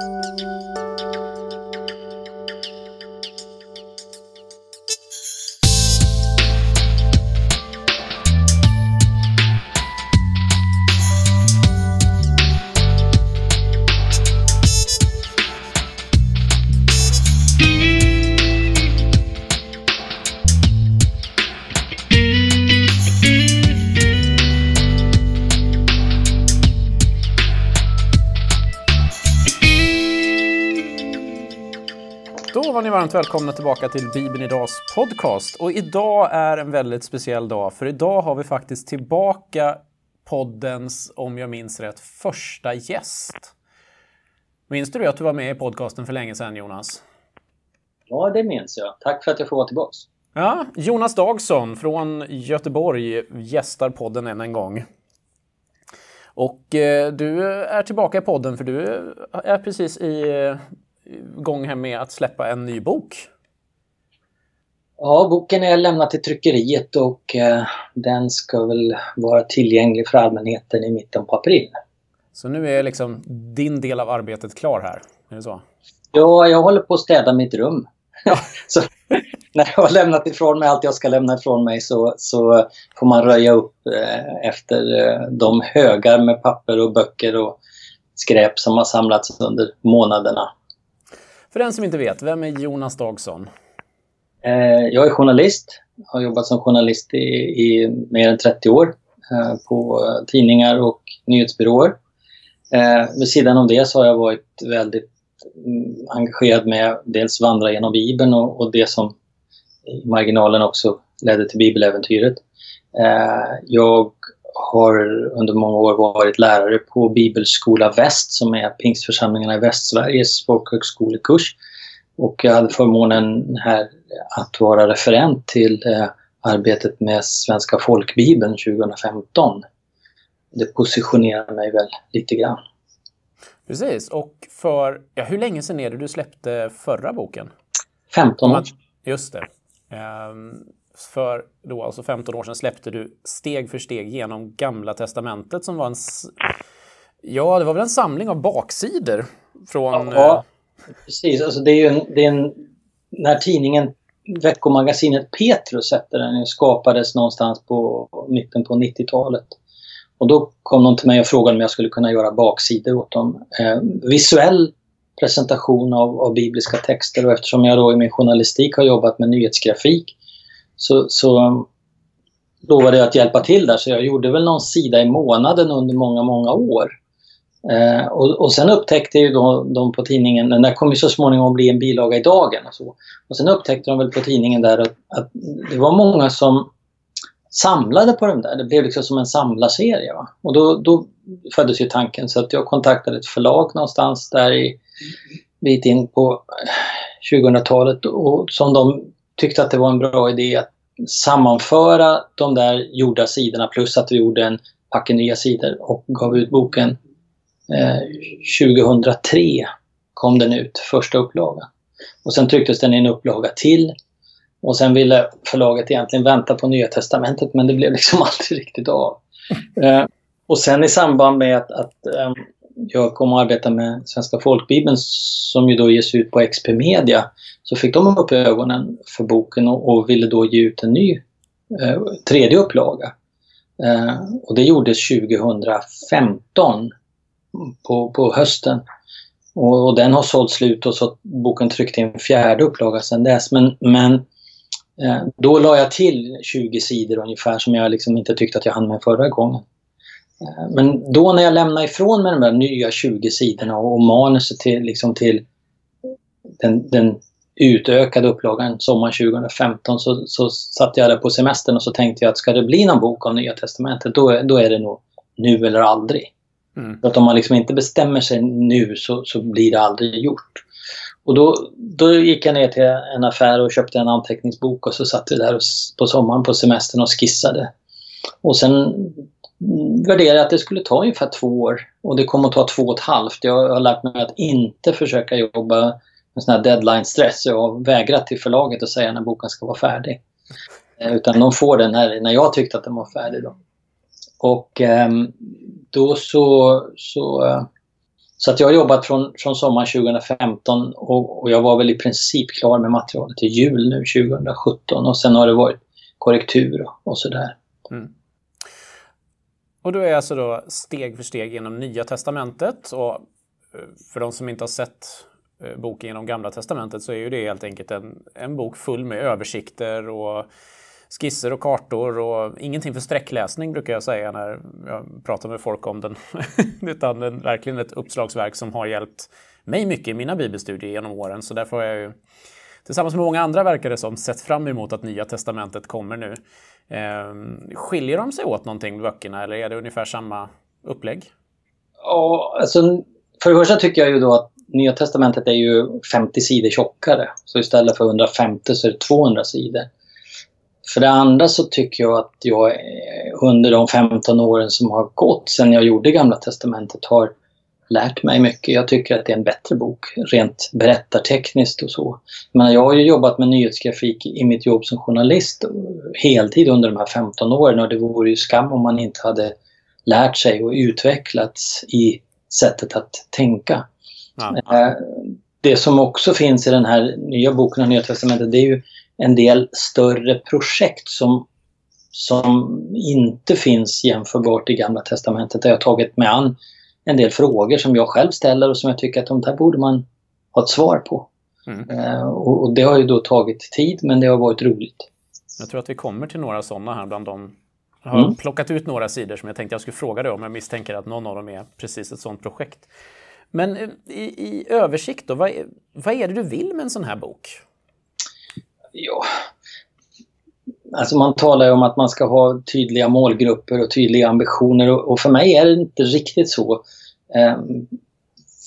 Då varmt välkomna tillbaka till Bibeln Idags podcast. Och idag är en väldigt speciell dag, för idag har vi faktiskt tillbaka poddens, om jag minns rätt, första gäst. Minns du att du var med i podcasten för länge sedan, Jonas? Ja, det minns jag. Tack för att jag får vara tillbaka. Ja, Jonas Dagsson från Göteborg gästar podden än en gång. Och eh, du är tillbaka i podden för du är precis i gång här med att släppa en ny bok. Ja, boken är lämnad till tryckeriet och eh, den ska väl vara tillgänglig för allmänheten i mitten på april. Så nu är liksom din del av arbetet klar här, är det så? Ja, jag håller på att städa mitt rum. så när jag har lämnat ifrån mig allt jag ska lämna ifrån mig så, så får man röja upp eh, efter eh, de högar med papper och böcker och skräp som har samlats under månaderna. För den som inte vet, vem är Jonas Dagson? Eh, jag är journalist. Har jobbat som journalist i, i mer än 30 år eh, på tidningar och nyhetsbyråer. Eh, vid sidan av det så har jag varit väldigt mm, engagerad med dels vandra genom Bibeln och, och det som i marginalen också ledde till Bibeläventyret. Jag har under många år varit lärare på Bibelskola Väst som är pingstförsamlingarna i Västsveriges folkhögskolekurs. Och jag hade förmånen här att vara referent till eh, arbetet med Svenska folkbibeln 2015. Det positionerar mig väl lite grann. Precis, och för ja, hur länge sedan är det du släppte förra boken? 15 år. Just det. Um, för då, alltså 15 år sedan släppte du Steg för steg genom Gamla Testamentet som var en... Ja, det var väl en samling av baksidor från... Ja, precis. Alltså det är ju en, det är en, när tidningen veckomagasinet Petrus hette den skapades någonstans på mitten på 90-talet. Och då kom någon till mig och frågade om jag skulle kunna göra baksidor åt dem. Eh, visuell presentation av, av, bibliska texter och eftersom jag då i min journalistik har jobbat med nyhetsgrafik så, så um, lovade jag att hjälpa till där så jag gjorde väl någon sida i månaden under många, många år. Eh, och, och sen upptäckte ju då, de på tidningen, den där kom ju så småningom att bli en bilaga i dagen och så. Och sen upptäckte de väl på tidningen där att, att det var många som samlade på dem där. Det blev liksom som en samlarserie. Va? Och då, då föddes ju tanken så att jag kontaktade ett förlag någonstans där i bit in på 2000-talet och som de tyckte att det var en bra idé att sammanföra de där gjorda sidorna plus att vi gjorde en packe nya sidor och gav ut boken. Eh, 2003 kom den ut, första upplagan. Och sen trycktes den i en upplaga till. Och sen ville förlaget egentligen vänta på Nya Testamentet men det blev liksom aldrig riktigt av. Eh, och sen i samband med att, att eh, jag kom att arbeta med Svenska folkbibeln som ju då ges ut på XP Media så fick de upp ögonen för boken och, och ville då ge ut en ny eh, tredje upplaga. Eh, och det gjordes 2015 på, på hösten. Och, och, den har sålt slut och så boken tryckte en fjärde upplaga sedan dess. Men, men eh, då la jag till 20 sidor ungefär som jag liksom inte tyckte att jag hann med förra gången. Eh, men då när jag lämnade ifrån mig de där nya 20 sidorna och manuset till, liksom till den, den utökade upplagan sommaren 2015 så, så satt jag där på semestern och så tänkte jag att ska det bli någon bok om Nya Testamentet då, då är det nog nu eller aldrig. Mm. Att om man liksom inte bestämmer sig nu så, så blir det aldrig gjort. Och då, då gick jag ner till en affär och köpte en anteckningsbok och så satt vi där på sommaren på semestern och skissade. Och sen Mm, värderade att det skulle ta ungefär två år och det kommer att ta två och ett halvt. Jag har lärt mig att inte försöka jobba med sån här deadline-stress. Jag har vägrat till förlaget att säga när boken ska vara färdig. Eh, utan de får den när, när jag tyckte att den var färdig. Då. Och ehm, då så, så eh, Så att jag har jobbat från, från sommaren 2015 och, och, jag var väl i princip klar med materialet till jul nu 2017 och sen har det varit korrektur och, och sådär. Mm. Och då är alltså då steg för steg genom Nya Testamentet och eh, för de som inte har sett eh, boken genom Gamla Testamentet så är ju det helt enkelt en, en bok full med översikter och skisser och kartor och ingenting för sträckläsning brukar jag säga när jag pratar med folk om den. Utan den, verkligen ett uppslagsverk som har hjälpt mig mycket i mina bibelstudier genom åren. Så därför har jag ju tillsammans med många andra verkare som sett fram emot att Nya Testamentet kommer nu. Ehm, skiljer de sig åt någonting böckerna eller är det ungefär samma upplägg? Ja, alltså för det första tycker jag ju då att Nya Testamentet är ju 50 sidor tjockare. Så istället för 150 så är det 200 sidor. För det andra så tycker jag att jag eh, under de 15 åren som har gått sedan jag gjorde Gamla Testamentet har lärt mig mycket. Jag tycker att det är en bättre bok, rent berättartekniskt och så. Men jag har ju jobbat med nyhetsgrafik i mitt jobb som journalist heltid under de här 15 åren och det vore ju skam om man inte hade lärt sig och utvecklats i sättet att tänka. Ja. Det som också finns i den här nya boken, Nya Testamentet, det är ju en del större projekt som, som inte finns jämförbart i Gamla Testamentet där jag tagit mig an en del frågor som jag själv ställer och som jag tycker att de där borde man ha ett svar på. Mm. Uh, och, och, det har ju då tagit tid men det har varit roligt. Jag tror att vi kommer till några sådana här bland dem. Jag har mm. plockat ut några sidor som jag tänkte jag skulle fråga dig om. Jag misstänker att någon av dem är precis ett sådant projekt. Men eh, i, i översikt då, vad är, vad är det du vill med en sån här bok? Ja, Alltså man talar ju om att man ska ha tydliga målgrupper och tydliga ambitioner och för mig är det inte riktigt så. Um,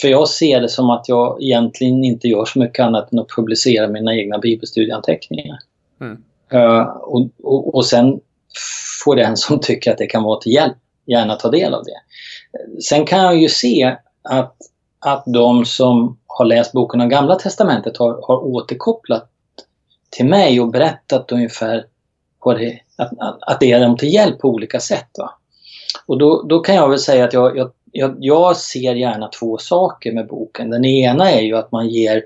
för jag ser det som att jag egentligen inte gör så mycket annat än att publicera mina egna bibelstudieanteckningar. Mm. Uh, och, och, och sen får den som tycker att det kan vara till hjälp gärna ta del av det. Sen kan jag ju se att, att de som har läst boken om Gamla Testamentet har, har återkopplat till mig och berättat ungefär vad det, att, att, att det är dem till hjälp på olika sätt. Va? Och då, då kan jag väl säga att jag, jag, jag, jag ser gärna två saker med boken. Den ena är ju att man ger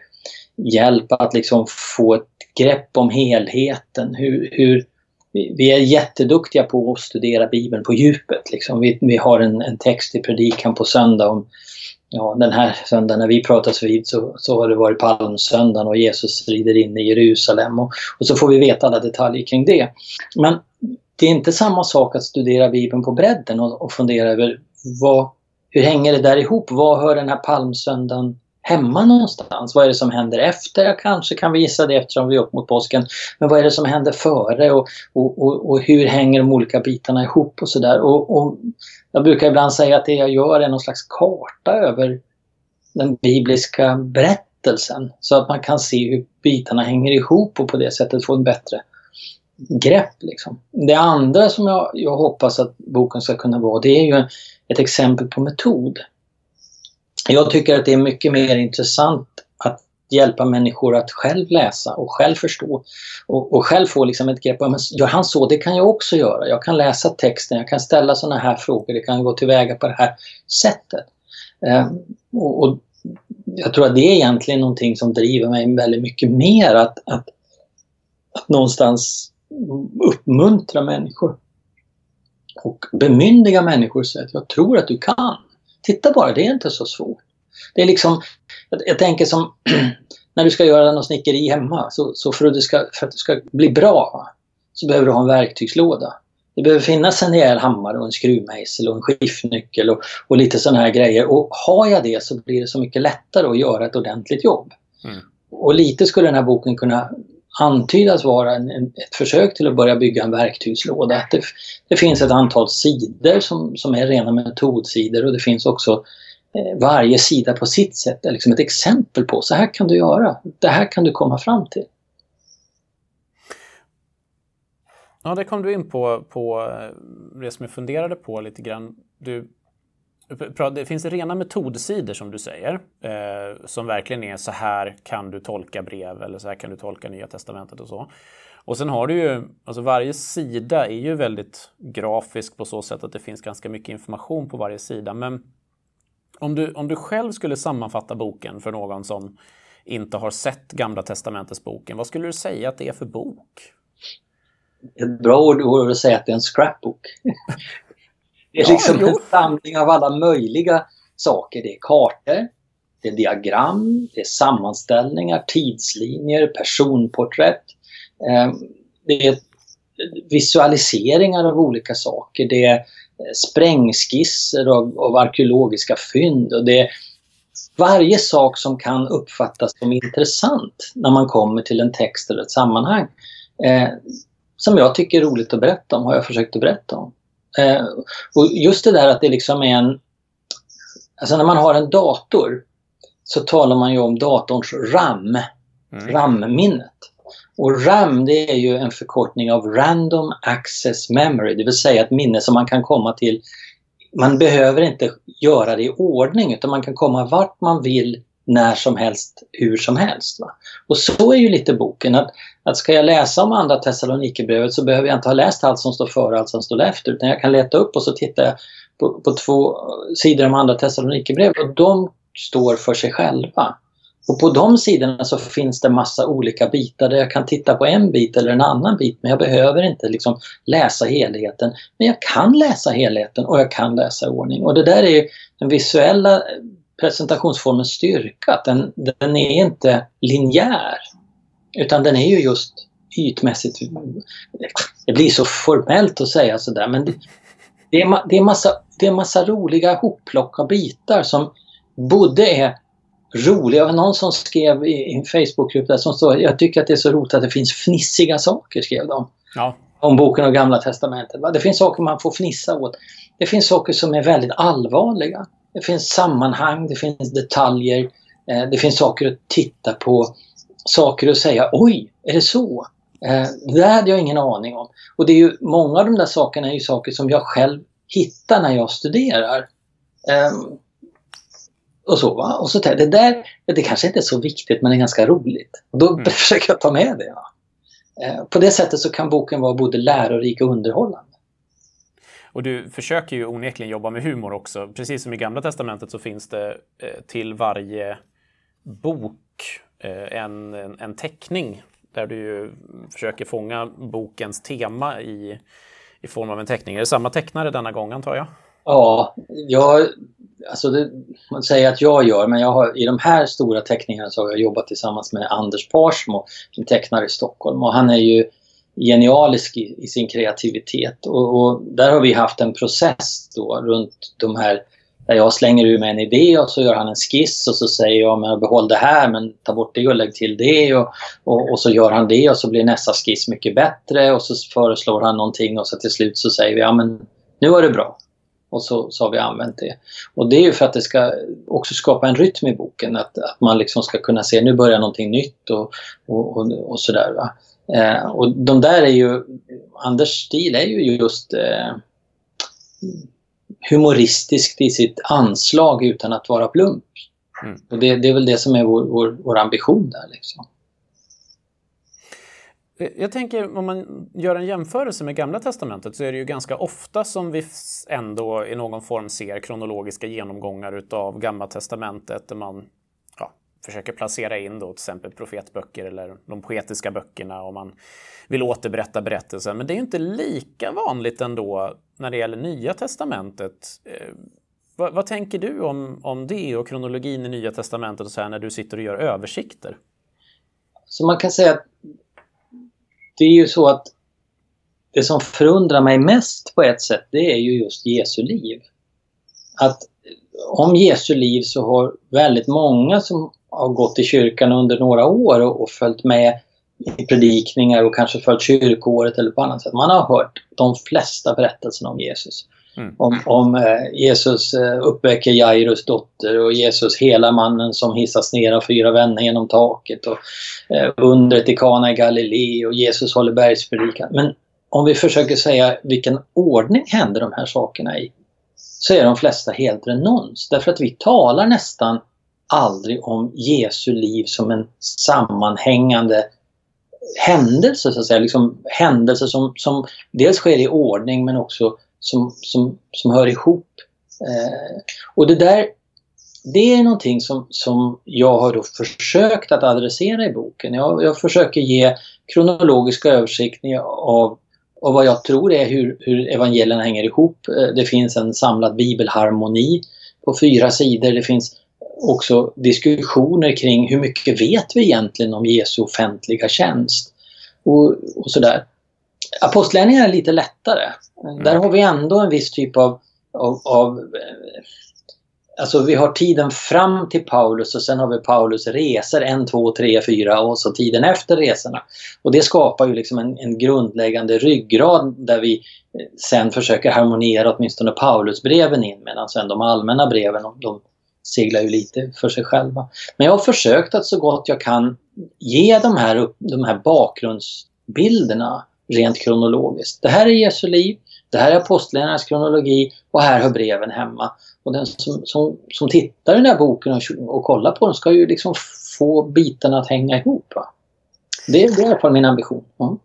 hjälp att liksom få ett grepp om helheten. Hur, hur, vi är jätteduktiga på att studera Bibeln på djupet. Liksom. Vi, vi har en, en text i predikan på söndag om ja, den här söndagen när vi pratas vid så, så har det varit palmsöndagen och Jesus rider in i Jerusalem och, och så får vi veta alla detaljer kring det. Men det är inte samma sak att studera Bibeln på bredden och, och fundera över vad, hur hänger det där ihop? Vad hör den här palmsöndagen hemma någonstans? Vad är det som händer efter? Jag kanske kan vi gissa det eftersom vi är upp mot påsken. Men vad är det som händer före och, och, och, och hur hänger de olika bitarna ihop och sådär. Och, och, jag brukar ibland säga att det jag gör är någon slags karta över den bibliska berättelsen. Så att man kan se hur bitarna hänger ihop och på det sättet få en bättre grepp. Liksom. Det andra som jag, jag hoppas att boken ska kunna vara, det är ju ett exempel på metod. Jag tycker att det är mycket mer intressant att hjälpa människor att själv läsa och själv förstå och, och själv få liksom ett grepp. om gör han så, det kan jag också göra. Jag kan läsa texten, jag kan ställa sådana här frågor, det kan gå tillväga på det här sättet. Eh, och, och, jag tror att det är egentligen någonting som driver mig väldigt mycket mer att, att, att någonstans uppmuntra människor och bemyndiga människor så att jag tror att du kan. Titta bara, det är inte så svårt. Det är liksom, jag, jag tänker som när du ska göra något snickeri hemma, så, så för, att det ska, för att det ska bli bra så behöver du ha en verktygslåda. Det behöver finnas en rejäl hammare och en skruvmejsel och en skiftnyckel och, och lite sådana här grejer. Och har jag det så blir det så mycket lättare att göra ett ordentligt jobb. Mm. Och lite skulle den här boken kunna antydas vara en, en, ett försök till att börja bygga en verktygslåda. Att det, det finns ett antal sidor som, som är rena metodsidor och det finns också eh, varje sida på sitt sätt är liksom ett exempel på så här kan du göra, det här kan du komma fram till. Ja, det kom du in på, på eh, det som jag funderade på lite grann. Du det finns rena metodsidor som du säger, eh, som verkligen är så här kan du tolka brev eller så här kan du tolka Nya Testamentet och så. Och sen har du ju, alltså varje sida är ju väldigt grafisk på så sätt att det finns ganska mycket information på varje sida. Men Om du, om du själv skulle sammanfatta boken för någon som inte har sett Gamla Testamentets boken, vad skulle du säga att det är för bok? Ett bra ord vore att säga att det är en scrapbook. Det är ja, liksom jo. en samling av alla möjliga saker. Det är kartor, det är diagram, det är sammanställningar, tidslinjer, personporträtt. Ehm, det är visualiseringar av olika saker. Det är sprängskisser av, av arkeologiska fynd. Och det är varje sak som kan uppfattas som intressant när man kommer till en text eller ett sammanhang. Eh, som jag tycker är roligt att berätta om, har jag försökt att berätta om. Eh, och just det där att det liksom är en... Alltså när man har en dator så talar man ju om datorns RAM, mm. RAM-minnet. Och RAM det är ju en förkortning av Random Access Memory, det vill säga ett minne som man kan komma till. Man behöver inte göra det i ordning utan man kan komma vart man vill när som helst, hur som helst. Va? Och så är ju lite boken. Att, att ska jag läsa om andra Thessalonikerbrevet så behöver jag inte ha läst allt som står före och allt som står efter utan jag kan leta upp och så tittar jag på, på två sidor om andra Thessalonikerbrevet och de står för sig själva. Och på de sidorna så finns det massa olika bitar där jag kan titta på en bit eller en annan bit men jag behöver inte liksom läsa helheten. Men jag kan läsa helheten och jag kan läsa i ordning. Och det där är ju den visuella presentationsformens styrka. Den, den är inte linjär. Utan den är ju just ytmässigt... Det blir så formellt att säga sådär men det, det, är, det, är massa, det är massa roliga hopplock av bitar som både är roliga. Det var någon som skrev i en Facebookgrupp där som står jag tycker att det är så roligt att det finns fnissiga saker, skrev de. Ja. Om boken och Gamla Testamentet. Det finns saker man får fnissa åt. Det finns saker som är väldigt allvarliga. Det finns sammanhang, det finns detaljer, eh, det finns saker att titta på. Saker att säga, oj, är det så? Eh, det hade jag ingen aning om. Och det är ju, många av de där sakerna är ju saker som jag själv hittar när jag studerar. Um, och så, va? Och så det där, det kanske inte är så viktigt men det är ganska roligt. Och då mm. försöker jag ta med det. Va? Eh, på det sättet så kan boken vara både lärorik och underhållande. Och du försöker ju onekligen jobba med humor också. Precis som i Gamla Testamentet så finns det eh, till varje bok eh, Eh, en, en teckning där du försöker fånga bokens tema i, i form av en teckning. Är det samma tecknare denna gång antar jag? Ja, jag, alltså det, man säger att jag gör, men jag har, i de här stora teckningarna så har jag jobbat tillsammans med Anders Parsmo, en tecknare i Stockholm. Och han är ju genialisk i, i sin kreativitet. Och, och, där har vi haft en process då runt de här där jag slänger ur mig en idé och så gör han en skiss och så säger jag men behåll det här men ta bort det och lägg till det och, och, och, så gör han det och så blir nästa skiss mycket bättre och så föreslår han någonting och så till slut så säger vi ja men nu var det bra. Och så, så har vi använt det. Och det är ju för att det ska också skapa en rytm i boken. Att, att man liksom ska kunna se nu börjar någonting nytt och, och, och, och sådär. Va? Eh, och de där är ju, Anders stil är ju just eh, humoristiskt i sitt anslag utan att vara plump. Mm. Och det, det, är väl det som är vår, vår, vår ambition där. Liksom. Jag tänker om man gör en jämförelse med Gamla Testamentet så är det ju ganska ofta som vi ändå i någon form ser kronologiska genomgångar utav Gamla Testamentet där man försöker placera in då till exempel profetböcker eller de poetiska böckerna om man vill återberätta berättelsen. Men det är ju inte lika vanligt ändå när det gäller Nya Testamentet. Eh, vad, vad, tänker du om, om det och kronologin i Nya Testamentet och så här när du sitter och gör översikter? Så man kan säga att det är ju så att det som förundrar mig mest på ett sätt, det är ju just Jesu liv. Att om Jesu liv så har väldigt många som har gått i kyrkan under några år och, och följt med i predikningar och kanske följt kyrkåret eller på annat sätt. Man har hört de flesta berättelserna om Jesus. Mm. Om, om eh, Jesus eh, uppväcker Jairus dotter och Jesus hela mannen som hissas ner av fyra vänner genom taket och eh, undret i Kana i Galilei och Jesus håller bergspredikan. Men om vi försöker säga vilken ordning hände de här sakerna i så är de flesta helt renons. Därför att vi talar nästan aldrig om Jesu liv som en sammanhängande händelse, så att säga. Liksom händelser som, som dels sker i ordning men också som, som, som hör ihop. Eh, och det där det är någonting som, som jag har då försökt att adressera i boken. Jag, jag försöker ge kronologiska översikter av, av vad jag tror är hur, hur evangelierna hänger ihop. Eh, det finns en samlad bibelharmoni på fyra sidor. Det finns också diskussioner kring hur mycket vet vi egentligen om Jesu offentliga tjänst. Och, och sådär. Apostlagärningarna är lite lättare. Mm. Där har vi ändå en viss typ av, av, av eh, Alltså vi har tiden fram till Paulus och sen har vi Paulus resor, en, två, tre, fyra och så tiden efter resorna. Och det skapar ju liksom en, en grundläggande ryggrad där vi eh, sen försöker harmoniera åtminstone Paulusbreven in medan sen de allmänna breven de seglar ju lite för sig själva. Men jag har försökt att så gott jag kan ge de här, de här bakgrundsbilderna rent kronologiskt. Det här är Jesu liv, det här är apostlagärningarnas kronologi och här hör breven hemma. Och den som, som, som tittar i den här boken och, och kollar på den ska ju liksom få bitarna att hänga ihop. Va? Det, är i alla fall min ambition. Mm.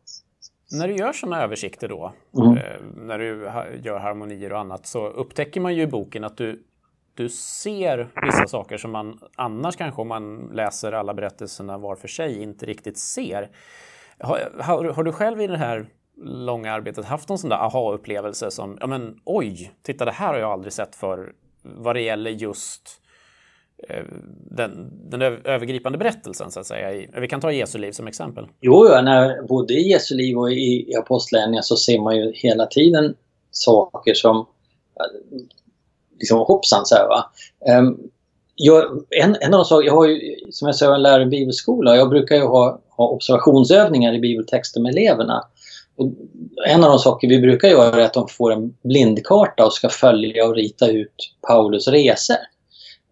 När du gör sådana översikter då, mm. eh, när du gör harmonier och annat, så upptäcker man ju i boken att du, du ser vissa saker som man annars kanske om man läser alla berättelserna var för sig inte riktigt ser. Har, har, har du själv i det här långa arbetet haft någon sån där aha-upplevelse som, ja men oj, titta det här har jag aldrig sett för vad det gäller just eh, den, den övergripande berättelsen så att säga. Vi kan ta Jesu liv som exempel. Jo, ja, när, både i Jesu liv och i, i Apostlagärningarna så ser man ju hela tiden saker som liksom hoppsan så här, va. Um, jag, en, en av de saker, jag har ju, som jag sa, en lärare i bibelskola. Jag brukar ju ha, ha observationsövningar i bibeltexter med eleverna. Och en av de saker vi brukar göra är att de får en blindkarta och ska följa och rita ut Paulus resor.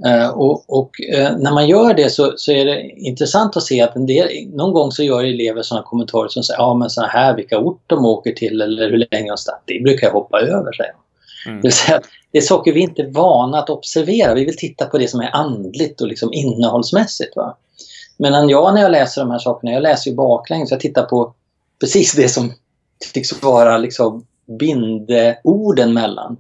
Uh, och, och uh, när man gör det så, så, är det intressant att se att en del, någon gång så gör elever sådana kommentarer som säger ja men så här vilka ort de åker till eller hur länge de stannat. Det brukar jag hoppa över säger mm. Det säga det är saker vi inte är vana att observera. Vi vill titta på det som är andligt och liksom innehållsmässigt. Va? Medan jag när jag läser de här sakerna, jag läser ju baklänges. Jag tittar på precis det som tycks vara liksom bindorden mellan.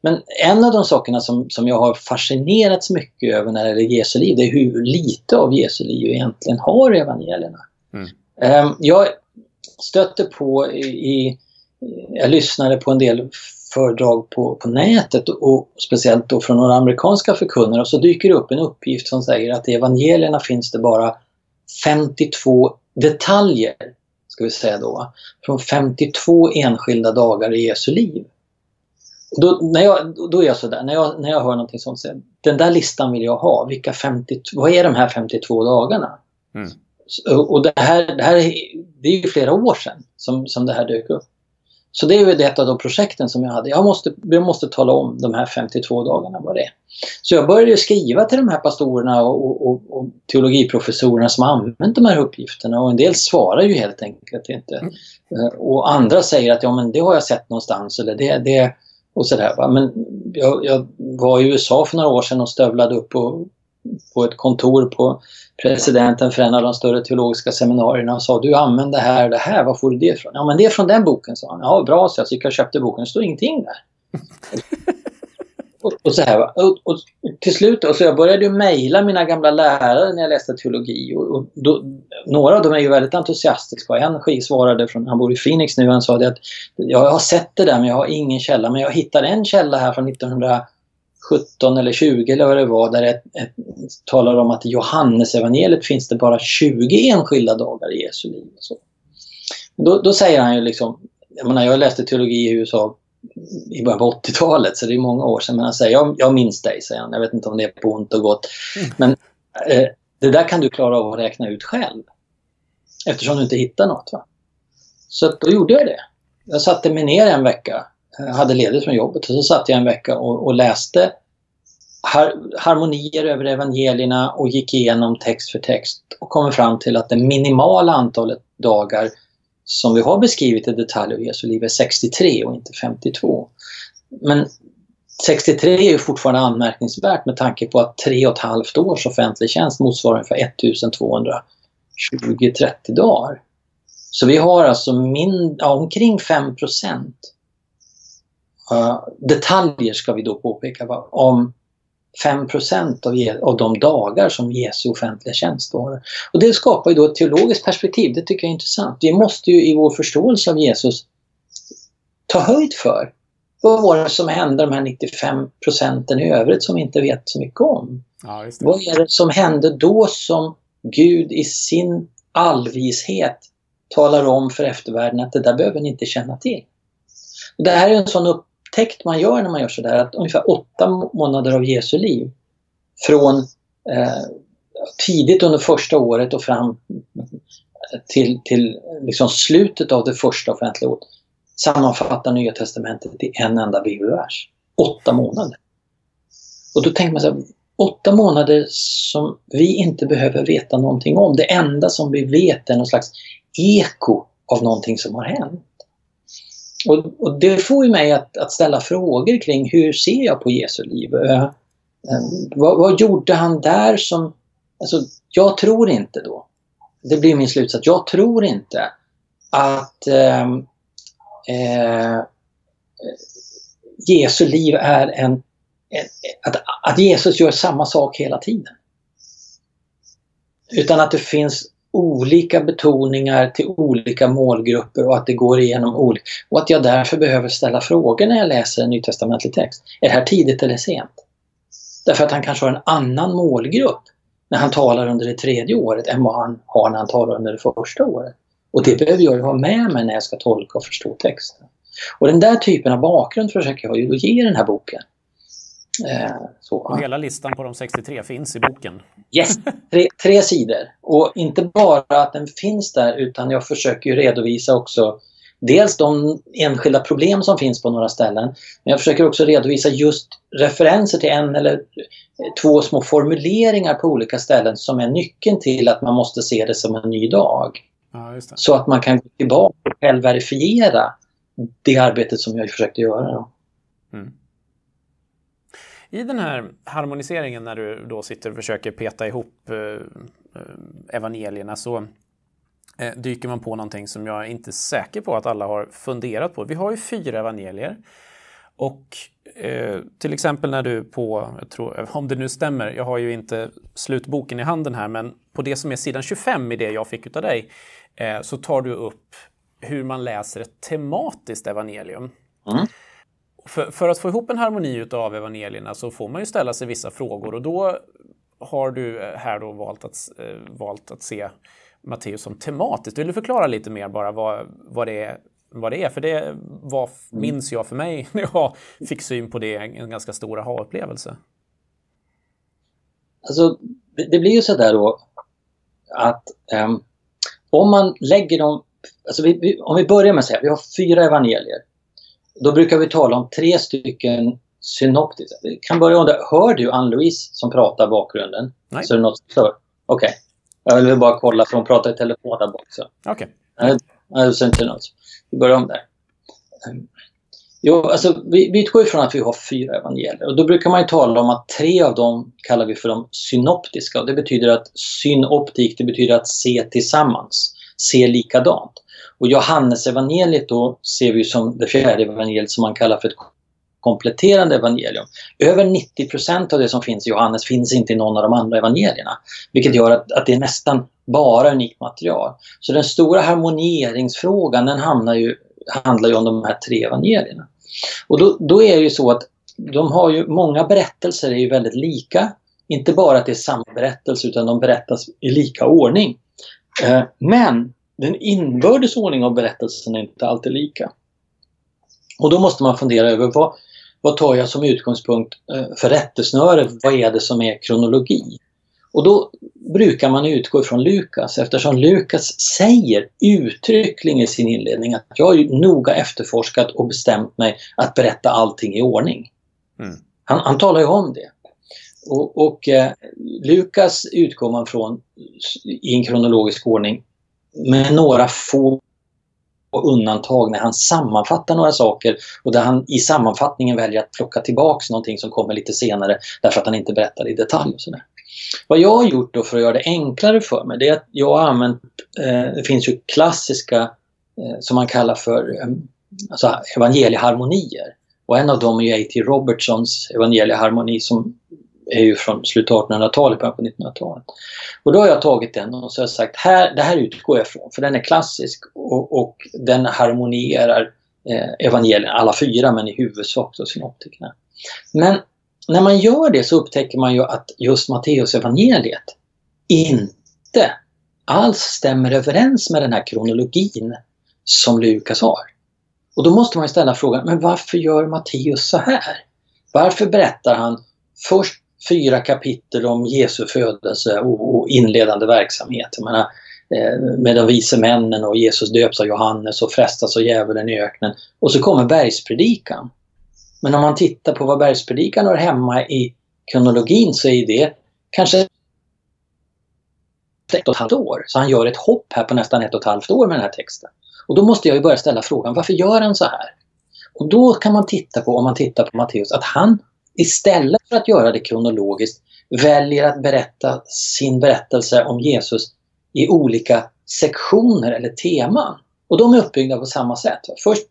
Men en av de sakerna som, som jag har fascinerats mycket över när det gäller Jesu liv, det är hur lite av Jesu liv egentligen har evangelierna. Mm. Um, jag stötte på i, jag lyssnade på en del föredrag på, på nätet och speciellt då från några amerikanska förkunnare och så dyker det upp en uppgift som säger att i evangelierna finns det bara 52 detaljer ska vi säga då, från 52 enskilda dagar i Jesu liv. Då, när jag, då är jag sådär, när jag, när jag hör någonting sånt, så den där listan vill jag ha. Vilka 50, vad är de här 52 dagarna? Mm. Och det här, det här är, det är ju flera år sedan som, som det här dök upp. Så det är ju ett av de projekten som jag hade. Jag måste, jag måste tala om de här 52 dagarna vad det är. Så jag började skriva till de här pastorerna och, och, och teologiprofessorerna som använt de här uppgifterna och en del svarar ju helt enkelt inte. Mm. Eh, och andra säger att ja men det har jag sett någonstans eller det, det och sådär. Men jag, jag, var i USA för några år sedan och stövlade upp på, på ett kontor på presidenten för en av de större teologiska seminarierna och sa du använder det här och det här, var får du det ifrån? Ja men det är från den boken, sa han. Ja bra, så jag gick och köpte boken, det står ingenting där. och, och, så här, och, och, till slut, och så jag började ju mejla mina gamla lärare när jag läste teologi och, och då, några av dem är ju väldigt entusiastiska. En svarade från, han bor i Phoenix nu, han sa det att jag har sett det där men jag har ingen källa, men jag hittade en källa här från 1900 17 eller 20 eller vad det var där det talar om att i Johannesevangeliet finns det bara 20 enskilda dagar i Jesu liv. Så. Då, då säger han ju liksom, jag menar jag läste teologi i USA i början på 80-talet så det är många år sedan men han säger jag, jag minns dig, säger han. Jag vet inte om det är på ont och gott. Mm. Men eh, det där kan du klara av att räkna ut själv. Eftersom du inte hittar något. Va? Så då gjorde jag det. Jag satte mig ner en vecka Eh, hade ledigt från jobbet och så satt jag en vecka och, och läste har, harmonier över evangelierna och gick igenom text för text och kom fram till att det minimala antalet dagar som vi har beskrivit i detalj av Jesu liv är 63 och inte 52. Men 63 är ju fortfarande anmärkningsvärt med tanke på att tre och ett halvt års offentlig tjänst motsvarar för 1220-30 dagar. Så vi har alltså min, ja, omkring 5 detaljer ska vi då påpeka om 5 av, av de dagar som Jesu offentliga tjänst var. Och det skapar ju då ett teologiskt perspektiv, det tycker jag är intressant. Vi måste ju i vår förståelse av Jesus ta höjd för vad var det som hände de här 95 procenten i övrigt som vi inte vet så mycket om? Ja, vad är det som hände då som Gud i sin allvishet talar om för eftervärlden att det där behöver ni inte känna till. Det här är en sån upptäckt man gör när man gör sådär att ungefär åtta månader av Jesu liv från eh, tidigt under första året och fram till, till liksom slutet av det första offentliga året sammanfattar Nya Testamentet i en enda bibelvers. Åtta månader. Och då tänker man så här, åtta månader som vi inte behöver veta någonting om. Det enda som vi vet är någon slags eko av någonting som har hänt. Och, och det får ju mig att, att, ställa frågor kring hur ser jag på Jesu liv? Uh, vad, vad, gjorde han där som... Alltså, jag tror inte då. Det blir min slutsats. Jag tror inte att eh, eh, Jesu liv är en, en att, att Jesus gör samma sak hela tiden. Utan att det finns olika betoningar till olika målgrupper och att det går igenom olika. Och att jag därför behöver ställa frågor när jag läser en nytestamentlig text. Är det här tidigt eller sent? Därför att han kanske har en annan målgrupp när han talar under det tredje året än vad han har när han talar under det första året. Och det behöver jag ju ha med mig när jag ska tolka och förstå texten. Och den där typen av bakgrund försöker jag ju ge den här boken. Eh, så. Hela listan på de 63 finns i boken? Yes, tre, tre sidor. Och inte bara att den finns där utan jag försöker redovisa också dels de enskilda problem som finns på några ställen. Men jag försöker också redovisa just referenser till en eller två små formuleringar på olika ställen som är nyckeln till att man måste se det som en ny dag. Ja, så att man kan gå tillbaka och själv verifiera det arbetet som jag försökte göra. Mm. I den här harmoniseringen när du då sitter och försöker peta ihop eh, eh, evangelierna så eh, dyker man på någonting som jag är inte är säker på att alla har funderat på. Vi har ju fyra evangelier. Och eh, till exempel när du på, jag tror, om det nu stämmer, jag har ju inte slutboken i handen här, men på det som är sidan 25 i det jag fick av dig, eh, så tar du upp hur man läser ett tematiskt evangelium. Mm för, för, att få ihop en harmoni av evangelierna så får man ju ställa sig vissa frågor och då har du eh, här då valt att, eh, valt att se Matteus som tematiskt. Vill du förklara lite mer bara vad, vad, det, är, vad det är? För det var, minns jag för mig när jag fick syn på det, en ganska stor aha-upplevelse. Alltså, det blir ju så där då att um, om man lägger dem... Alltså vi, vi, om vi börjar med att säga, vi har fyra evangelier. Då brukar vi tala om tre stycken synoptiska. Vi kan börja med Hör du Ann-Louise som pratar i bakgrunden? Nej. Så är det något Okej. Okay. Jag vill bara kolla för hon pratar i telefon där bak. Okej. Okay. Vi börjar om där. Jo, alltså, vi, vi utgår ifrån att vi har fyra evangelier och då brukar man tala om att tre av dem kallar vi för de synoptiska. Och det betyder att synoptik, det betyder att se tillsammans, se likadant. Och Johannesevangeliet då ser vi som det fjärde evangeliet som man kallar för ett kompletterande evangelium. Över 90% av det som finns i Johannes finns inte i någon av de andra evangelierna. Vilket gör att, att det är nästan bara unikt material. Så den stora harmonieringsfrågan den ju, handlar ju om de här tre evangelierna. Och då, då är det ju så att de har ju, många berättelser är ju väldigt lika. Inte bara att det är samma berättelse utan de berättas i lika ordning. Eh, men den inbördes ordning av berättelsen är inte alltid lika. Och då måste man fundera över vad, vad tar jag som utgångspunkt eh, för rättesnöre? Vad är det som är kronologi? Och då brukar man utgå ifrån Lukas eftersom Lukas säger uttryckligen i sin inledning att jag har noga efterforskat och bestämt mig att berätta allting i ordning. Mm. Han, han talar ju om det. Och, och eh, Lukas utgår man från i en kronologisk ordning med några få undantag när han sammanfattar några saker och där han i sammanfattningen väljer att plocka tillbaks någonting som kommer lite senare därför att han inte berättar i detalj. Och sådär. Vad jag har gjort då för att göra det enklare för mig det är att jag har använt, eh, det finns ju klassiska eh, som man kallar för eh, alltså evangelieharmonier. Och en av dem är A.T. Robertsons evangelieharmoni som är ju från slutet av 1800-talet, början på 1900-talet. Och då har jag tagit den och så har jag sagt, här, det här utgår jag ifrån, för den är klassisk och, och den harmonierar eh, evangelierna, alla fyra, men i huvudsak då synoptikerna. Men när man gör det så upptäcker man ju att just Matteus evangeliet inte alls stämmer överens med den här kronologin som Lukas har. Och då måste man ställa frågan, men varför gör Matteus så här? Varför berättar han först fyra kapitel om Jesu födelse och, inledande verksamhet? Jag menar, eh, med de vise männen och Jesus döps av Johannes och frestas av djävulen i öknen. Och så kommer bergspredikan. Men om man tittar på vad bergspredikan har hemma i kronologin så är det kanske ett och ett halvt år. Så han gör ett hopp här på nästan ett och ett halvt år med den här texten. Och då måste jag ju börja ställa frågan, varför gör han så här? Och då kan man titta på, om man tittar på Matteus, att han istället för att göra det kronologiskt väljer att berätta sin berättelse om Jesus i olika sektioner eller teman. Och de är uppbyggda på samma sätt. Först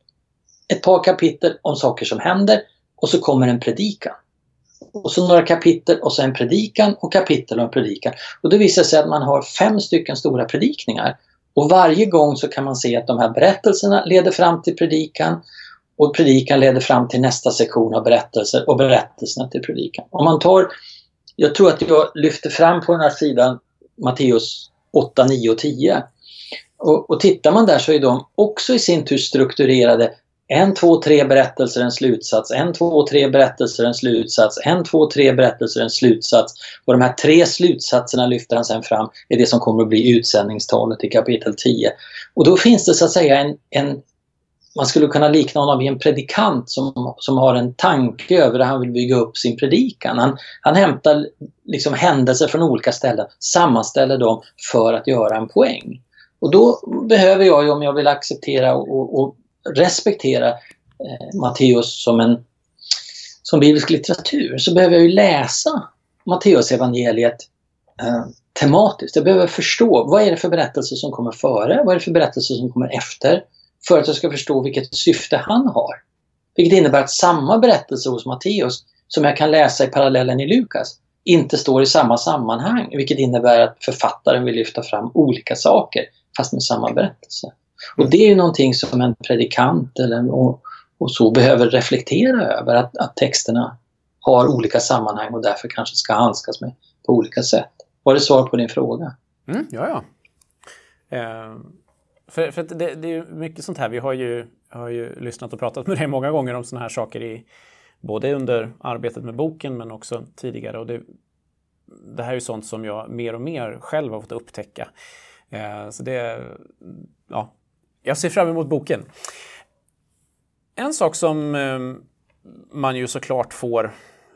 ett par kapitel om saker som händer och så kommer en predikan. Och så några kapitel och så en predikan och kapitel och en predikan. Och det visar sig att man har fem stycken stora predikningar. Och varje gång så kan man se att de här berättelserna leder fram till predikan och predikan leder fram till nästa sektion av berättelser och berättelserna till predikan. Om man tar, jag tror att jag lyfter fram på den här sidan Matteus 8, 9 och 10. Och, och tittar man där så är de också i sin tur strukturerade en, två, tre berättelser, en slutsats. En, två, tre berättelser, en slutsats. En, två, tre berättelser, en slutsats. Och de här tre slutsatserna lyfter han sen fram är det som kommer att bli utsändningstalet i kapitel 10. Och då finns det så att säga en, en man skulle kunna likna honom vid en predikant som, som har en tanke över hur han vill bygga upp sin predikan. Han, han hämtar liksom händelser från olika ställen, sammanställer dem för att göra en poäng. Och då behöver jag ju, om jag vill acceptera och, och respektera eh, Matteus som en som biblisk litteratur så behöver jag ju läsa Matteus evangeliet eh, tematiskt. Jag behöver förstå vad är det för berättelser som kommer före, vad är det för berättelser som kommer efter för att jag ska förstå vilket syfte han har. Vilket innebär att samma berättelse hos Matteus som jag kan läsa i parallellen i Lukas inte står i samma sammanhang, vilket innebär att författaren vill lyfta fram olika saker fast med samma berättelse. Och det är ju någonting som en predikant eller, och, och så behöver reflektera över, att, att texterna har olika sammanhang och därför kanske ska handskas med på olika sätt. Var det svar på din fråga? Mm, ja, ja. Eh, för, för det, det, är mycket sånt här. Vi har ju, har ju lyssnat och pratat med dig många gånger om såna här saker i både under arbetet med boken men också tidigare. Och det, det här är ju sånt som jag mer och mer själv har fått upptäcka. Eh, så det, ja, jag ser fram emot boken. En sak som eh, man ju såklart får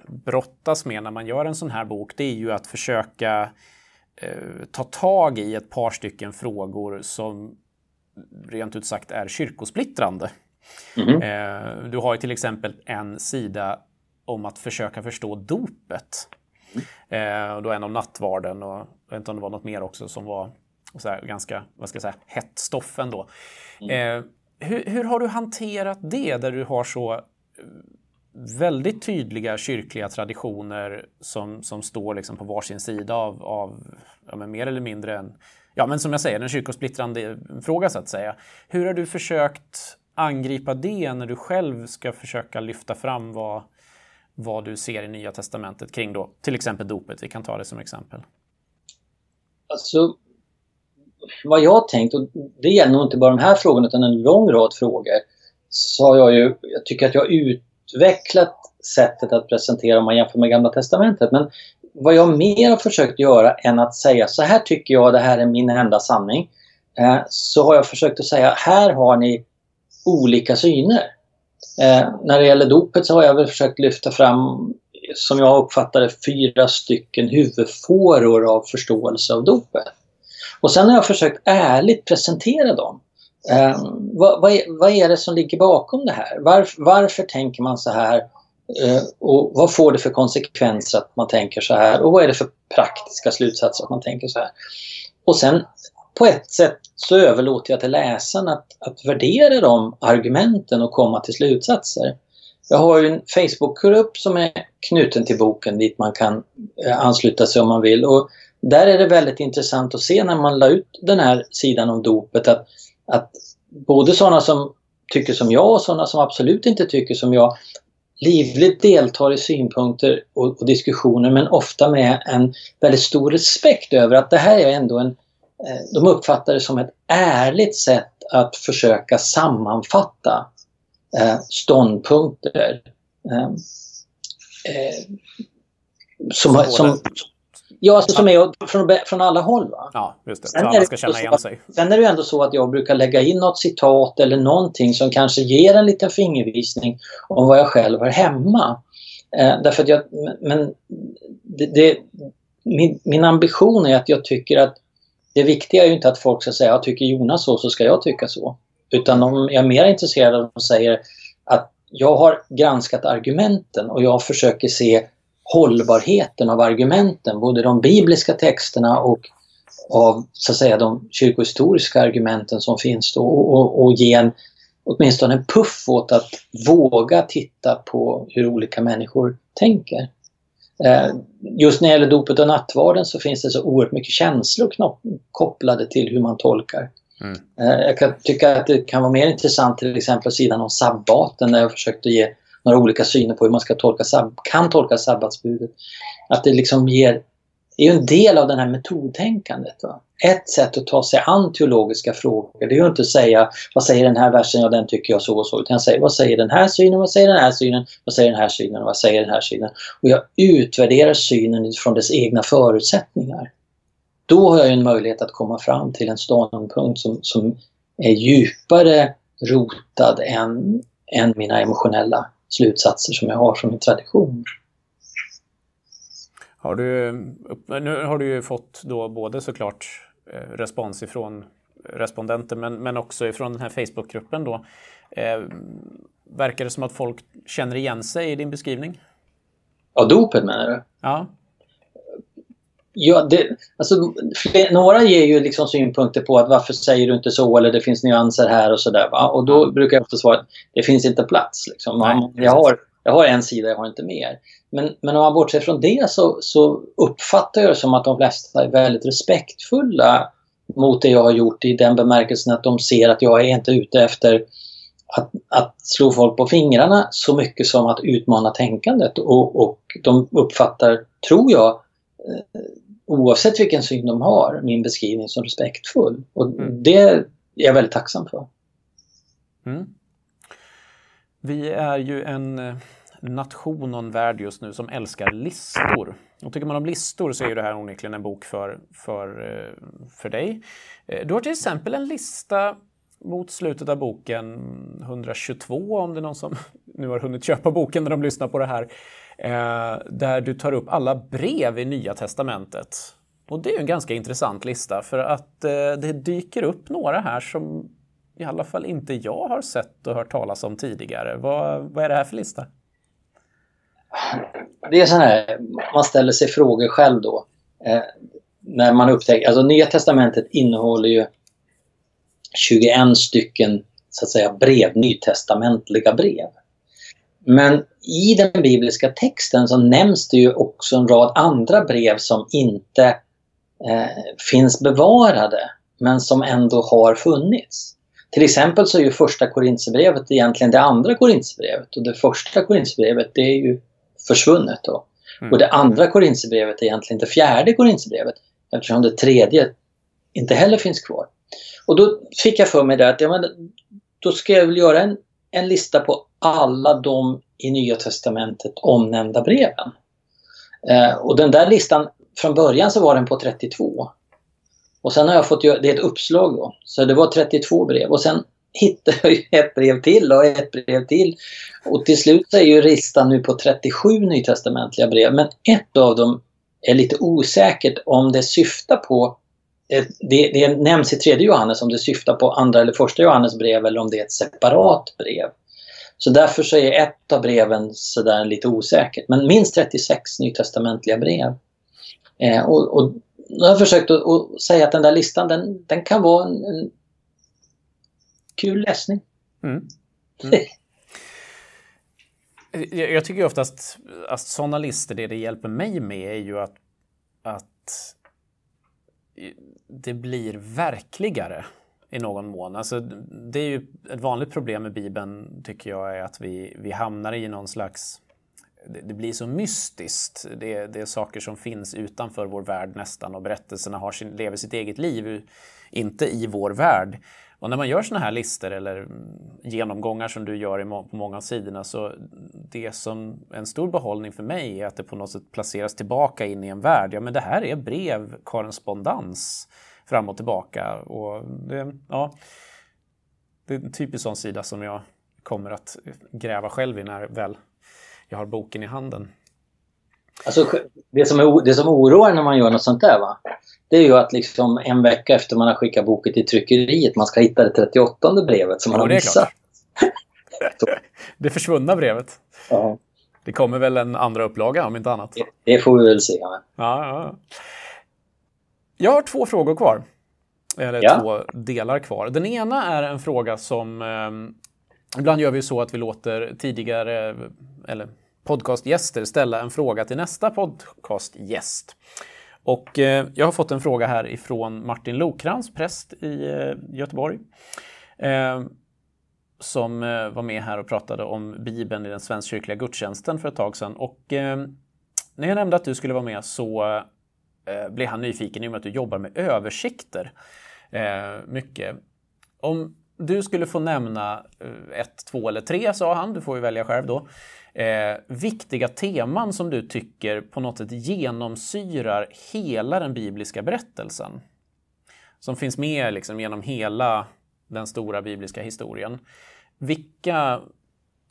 brottas med när man gör en sån här bok, det är ju att försöka eh, ta tag i ett par stycken frågor som rent ut sagt är kyrkosplittrande. Mm. Eh, du har ju till exempel en sida om att försöka förstå dopet. Mm. Eh, då en om nattvarden och jag vet inte om det var något mer också som var här, ganska vad ska jag säga, hett stoff ändå. Mm. Eh, hur, hur, har du hanterat det där du har så väldigt tydliga kyrkliga traditioner som, som står liksom på varsin sida av, av ja, mer eller mindre en, ja men som jag säger, en kyrkosplittrande fråga så att säga. Hur har du försökt angripa det när du själv ska försöka lyfta fram vad, vad du ser i Nya Testamentet kring då till exempel dopet? Vi kan ta det som exempel. Alltså, vad jag har tänkt, och det gäller nog inte bara de här frågorna utan en lång rad frågor, så har jag ju, jag tycker att jag har utvecklat sättet att presentera om man jämför med Gamla Testamentet. Men vad jag mer har försökt göra än att säga så här tycker jag, det här är min enda sanning. Eh, så har jag försökt att säga, här har ni olika syner. Eh, när det gäller dopet så har jag väl försökt lyfta fram, som jag uppfattar det, fyra stycken huvudfåror av förståelse av dopet. Och sen har jag försökt ärligt presentera dem. Eh, vad, vad, är, vad, är, det som ligger bakom det här? Varf, varför tänker man så här? Eh, och vad får det för konsekvenser att man tänker så här? Och vad är det för praktiska slutsatser att man tänker så här? Och sen på ett sätt så överlåter jag till läsaren att, att värdera de argumenten och komma till slutsatser. Jag har ju en Facebookgrupp som är knuten till boken dit man kan eh, ansluta sig om man vill. Och där är det väldigt intressant att se när man la ut den här sidan om dopet att, att både sådana som tycker som jag och sådana som absolut inte tycker som jag livligt deltar i synpunkter och, och, diskussioner men ofta med en väldigt stor respekt över att det här är ändå en... Eh, de uppfattar det som ett ärligt sätt att försöka sammanfatta eh, ståndpunkter. Eh, eh som, som, Ja, alltså som är från, från alla håll. Va? Ja, just det. Så alla ska känna igen sig. Sen är det ju ändå så att jag brukar lägga in något citat eller någonting som kanske ger en liten fingervisning om vad jag själv har hemma. Eh, därför att jag, men det, det, min, min ambition är att jag tycker att det viktiga är ju inte att folk ska säga jag tycker Jonas så, så ska jag tycka så. Utan om jag är mer intresserad av att de säger att jag har granskat argumenten och jag försöker se hållbarheten av argumenten, både de bibliska texterna och av så att säga de kyrkohistoriska argumenten som finns då och, och ge en, åtminstone en puff åt att våga titta på hur olika människor tänker. Eh, just när det gäller dopet och nattvarden så finns det så oerhört mycket känslor kopplade till hur man tolkar. Mm. Eh, jag kan tycka att det kan vara mer intressant till exempel sidan om sabbaten där jag försökte ge några olika syner på hur man ska tolka, kan tolka sabbatsbudet. Att det liksom ger, är en del av det här metodtänkandet. Va? Ett sätt att ta sig an teologiska frågor, det är ju inte att säga vad säger den här versen, ja den tycker jag så och så, utan jag säger vad säger den här synen, vad säger den här synen, vad säger den här synen, vad säger den här synen. Och jag utvärderar synen utifrån dess egna förutsättningar. Då har jag en möjlighet att komma fram till en ståndpunkt som, som är djupare rotad än, än mina emotionella slutsatser som jag har från min tradition. Har du, nu har du ju fått då både såklart eh, respons ifrån respondenter men, men också ifrån den här Facebookgruppen då. Eh, verkar det som att folk känner igen sig i din beskrivning? Ja, dopet menar du? Ja. Ja, det, alltså, några ger ju liksom synpunkter på att varför säger du inte så eller det finns nyanser här och sådär. Och då brukar jag ofta svara att det finns inte plats. Liksom. Man, jag, har, jag har en sida, jag har inte mer. Men, men om man bortser från det så, så uppfattar jag det som att de flesta är väldigt respektfulla mot det jag har gjort i den bemärkelsen att de ser att jag är inte ute efter att, att slå folk på fingrarna så mycket som att utmana tänkandet och, och de uppfattar, tror jag, eh, oavsett vilken syn de har, min beskrivning som respektfull. Och mm. det är jag väldigt tacksam för. Mm. Vi är ju en eh, nation och en värld just nu som älskar listor. Och tycker man om listor så är det här onekligen en bok för, för, eh, för dig. Eh, du har till exempel en lista mot slutet av boken, 122 om det är någon som nu har hunnit köpa boken när de lyssnar på det här, Eh, där du tar upp alla brev i Nya Testamentet. Och det är en ganska intressant lista för att eh, det dyker upp några här som i alla fall inte jag har sett och hört talas om tidigare. Vad, vad är det här för lista? Det är så här, man ställer sig frågor själv då. Eh, när man upptäcker, alltså Nya Testamentet innehåller ju 21 stycken så att säga brev, nytestamentliga brev. Men i den bibliska texten så nämns det ju också en rad andra brev som inte eh, finns bevarade men som ändå har funnits. Till exempel så är ju första Korinthierbrevet egentligen det andra Korinthierbrevet och det första Korinthierbrevet det är ju försvunnet då. Mm. Och det andra Korinthierbrevet är egentligen det fjärde Korinthierbrevet eftersom det tredje inte heller finns kvar. Och då fick jag för mig det att ja, men, då ska jag väl göra en, en lista på alla de i Nya Testamentet omnämnda breven. Eh, och den där listan, från början så var den på 32. Och sen har jag fått det är ett uppslag då, så det var 32 brev. Och sen hittade jag ju ett brev till och ett brev till. Och till slut så är ju listan nu på 37 nytestamentliga brev. Men ett av dem är lite osäkert om det syftar på det, det nämns i tredje Johannes om det syftar på andra eller första Johannes brev eller om det är ett separat brev. Så därför så är ett av breven sådär lite osäkert. Men minst 36 nytestamentliga brev. Eh, och, och jag har försökt att, att, säga att den där listan den, den kan vara en, en kul läsning. Mm. Mm. Jag, jag tycker oftast att sådana listor, det det hjälper mig med är ju att, att det blir verkligare i någon mån. Alltså, det är ju ett vanligt problem med Bibeln, tycker jag, är att vi, vi hamnar i någon slags... Det, det blir så mystiskt. Det, det, är saker som finns utanför vår värld nästan och berättelserna har sin, lever sitt eget liv, inte i vår värld. Och när man gör sådana här listor eller mm, genomgångar som du gör på många av sidorna så det som en stor behållning för mig är att det på något sätt placeras tillbaka in i en värld. Ja, men det här är brev, korrespondens fram och tillbaka. Och det, ja, det är en typisk sån sida som jag kommer att gräva själv i när väl jag har boken i handen. Alltså, det, som är, det som oroar när man gör något sånt där, va? det är ju att liksom en vecka efter man har skickat boken till tryckeriet, man ska hitta det 38 brevet som man ja, har missat. det försvunna brevet. Ja. Det kommer väl en andra upplaga om inte annat. Det, det får vi väl se. Ja. Ja, ja. Jag har två frågor kvar. Eller ja. två delar kvar. Den ena är en fråga som... Eh, ibland gör vi så att vi låter tidigare eller podcastgäster ställa en fråga till nästa podcastgäst. Och eh, jag har fått en fråga här ifrån Martin Lokrans, präst i eh, Göteborg. Eh, som eh, var med här och pratade om Bibeln i den svenskkyrkliga gudstjänsten för ett tag sedan. Och eh, när jag nämnde att du skulle vara med så eh, blev han nyfiken i och med att du jobbar med översikter mycket. Om du skulle få nämna eh, ett, två eller tre, sa han, du får ju välja själv då, eh, viktiga teman som du tycker på något sätt genomsyrar hela den bibliska berättelsen. Som finns med liksom genom hela den stora bibliska historien. Vilka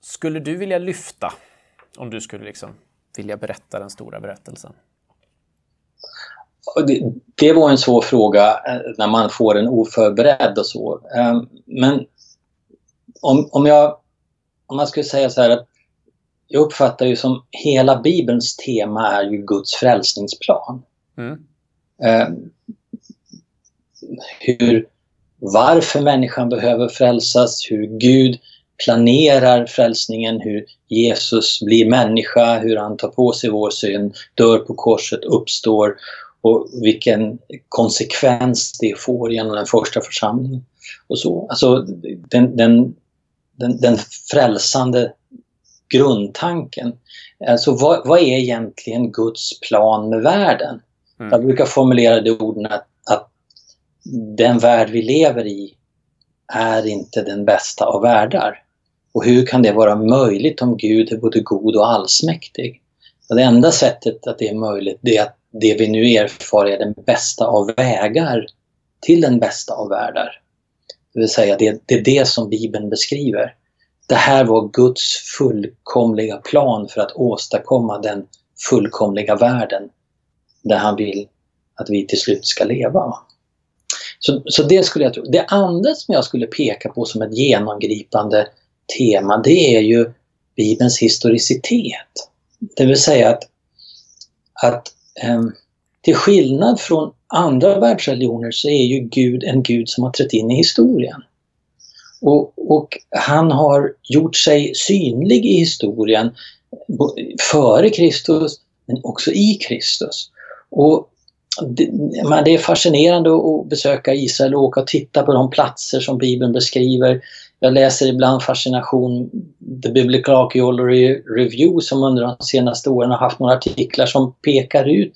skulle du vilja lyfta om du skulle liksom vilja berätta den stora berättelsen? Det, det, var en svår fråga eh, när man får en oförberedd och så. Ehm, men om, om, jag, om man skulle säga så här att jag uppfattar ju som hela Bibelns tema är ju Guds frälsningsplan. Mm. Eh, hur, varför människan behöver frälsas, hur Gud planerar frälsningen, hur Jesus blir människa, hur han tar på sig vår synd, dör på korset, uppstår och vilken konsekvens det får genom den första församlingen. Och så. Alltså, den, den, den, den frälsande grundtanken. Alltså vad, vad är egentligen Guds plan med världen? Mm. Jag brukar formulera det orden att, att den värld vi lever i är inte den bästa av världar. Och hur kan det vara möjligt om Gud är både god och allsmäktig? Och det enda sättet att det är möjligt det är att det vi nu erfar är den bästa av vägar till den bästa av världar. Det vill säga det, det är det som Bibeln beskriver det här var Guds fullkomliga plan för att åstadkomma den fullkomliga världen där han vill att vi till slut ska leva. Så, så det skulle jag tro. Det andra som jag skulle peka på som ett genomgripande tema det är ju Bibelns historicitet. Det vill säga att, att Ehm, till skillnad från andra världsreligioner så är ju Gud en Gud som har trätt in i historien. Och, och, han har gjort sig synlig i historien före Kristus men också i Kristus. Och det, det är fascinerande att besöka Israel och åka och titta på de platser som Bibeln beskriver. Jag läser ibland fascination The Biblical Archaeology Review som under de senaste åren har haft några artiklar som pekar ut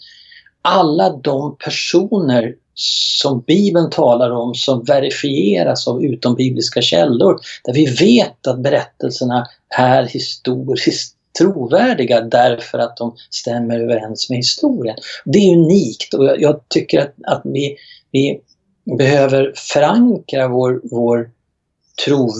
alla de personer som Bibeln talar om som verifieras av utombibliska källor. Där vi vet att berättelserna är historiskt trovärdiga därför att de stämmer överens med historien. Det är unikt och jag, tycker att, att vi, vi behöver förankra vår, vår tro,